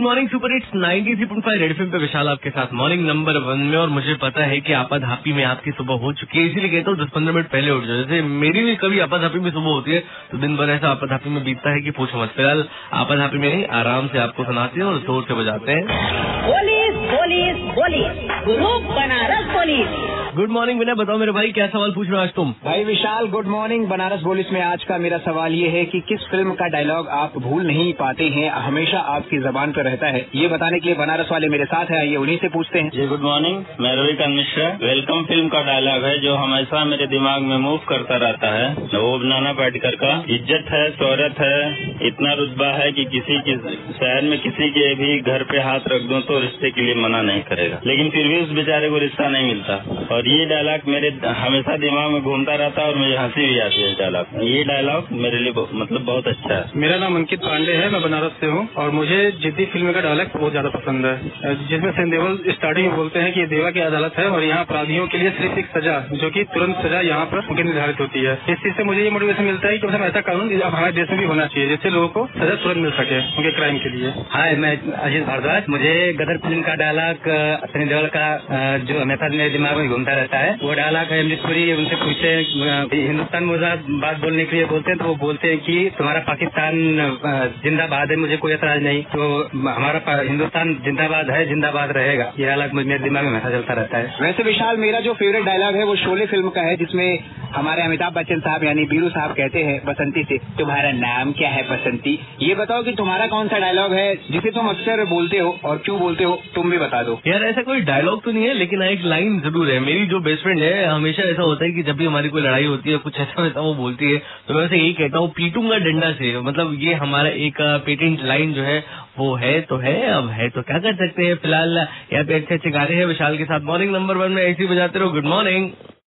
Morning super hits 93.5 Raid film पे विशाल आपके साथ। मॉर्निंग नंबर वन में और मुझे पता है कि आपाधापी में आपकी सुबह हो चुकी है, इसीलिए कहता हूँ दस पंद्रह मिनट पहले उठ जाओ। जैसे मेरी भी कभी आपाधापी में सुबह होती है तो दिन भर ऐसा आपाधापी में बीतता है कि पूछो मत। फ़िलहाल आपाधापी में नहीं आराम से आपको सुनाते हैं और ज़ोर से बजाते हैं। Police police police Banaras good morning Vinay बताओ मेरे भाई क्या सवाल पूछ रहे हो आज तुम? भाई Vishal good morning Banaras police में आज का मेरा सवाल ये है कि किस फ़िल्म का डायलॉग आप भूल नहीं पाते हैं? हमेशा आपकी जबान पर रहता है। ये बताने के लिए बनारस वाले मेरे साथ हैं आइए उन्हीं से पूछते हैं। जी गुड मॉर्निंग मैं रविकांत मिश्रा। वेलकम फ़िल्म का डायलॉग है जो हमेशा मेरे दिमाग में मूव करता रहता है। वो नाना पाटेकर का। इज़्ज़त है शोहरत है। इतना रुतबा है कि किसी की शहर में किसी के भी घर पे हाथ रख दूँ तो रिश्ते के लिए मना नहीं करेगा। लेकिन फिर भी उस बेचारे को रिश्ता नहीं मिलता। और ये डायलॉग मेरे हमेशा दिमाग में घूमता रहता है और मुझे हँसी भी आती है इस डायलॉग ये डायलॉग मेरे लिए मतलब बहुत अच्छा है। मेरा नाम अंकित पांडे है मैं बनारस से हूँ और मुझे जिद्दी फ़िल्म का डायलॉग बहुत ज़्यादा पसंद है। जिसमें सेन देवल स्टार्टिंग में बोलते हैं कि ये देवा की अदालत है और यहाँ अपराधियों के लिए सिर्फ़ एक सजा जो कि तुरंत सजा यहाँ पर उनकी निर्धारित होती है। इस चीज़ से मुझे ये मोटिवेशन मिलता है कि मतलब ऐसा कानून हमारे देश में भी होना चाहिए जिससे लोगों को सजा तुरंत मिल सके उनके क्राइम के लिए। हाय मैं अजीत भारद्वाज। मुझे गदर फ़िल्म का डायलॉग सनी देओल का जो हमेशा मेरे दिमाग में घूमता रहता है। वो डायलॉग है अमृत उनसे पूछते हैं हिंदुस्तान मुजाद बात बोलने के लिए बोलते हैं तो वो बोलते हैं कि तुम्हारा पाकिस्तान जिंदाबाद है, मुझे कोई ऐतराज नहीं। तो हमारा हिंदुस्तान जिंदाबाद है, जिंदाबाद रहेगा। ये डायलॉग मेरे दिमाग में हमेशा चलता रहता है। वैसे विशाल, मेरा जो फेवरेट डायलॉग है, वो शोले फ़िल्म का है, जिसमें हमारे अमिताभ बच्चन साहब यानी बीरू साहब कहते हैं बसंती से तुम्हारा नाम क्या है बसंती? ये बताओ कि तुम्हारा कौन सा डायलॉग है जिसे तुम अक्सर बोलते हो और क्यों बोलते हो तुम भी बता दो। यार ऐसा कोई डायलॉग तो नहीं है लेकिन हाँ, एक लाइन ज़रूर है। मेरी जो बेस्ट फ्रेंड है हमेशा ऐसा होता है कि जब भी हमारी कोई लड़ाई होती है कुछ ऐसा वैसा वो बोलती है। तो मैं यही कहता हूँ पीटूँगा डंडा से। मतलब ये हमारा एक पेटेंट लाइन जो है वो है तो है अब है तो क्या कर सकते हैं फ़िलहाल? यहाँ पे अच्छे अच्छे गाने हैं विशाल के साथ मॉर्निंग नंबर वन में ऐसी बजाते रहो। Good morning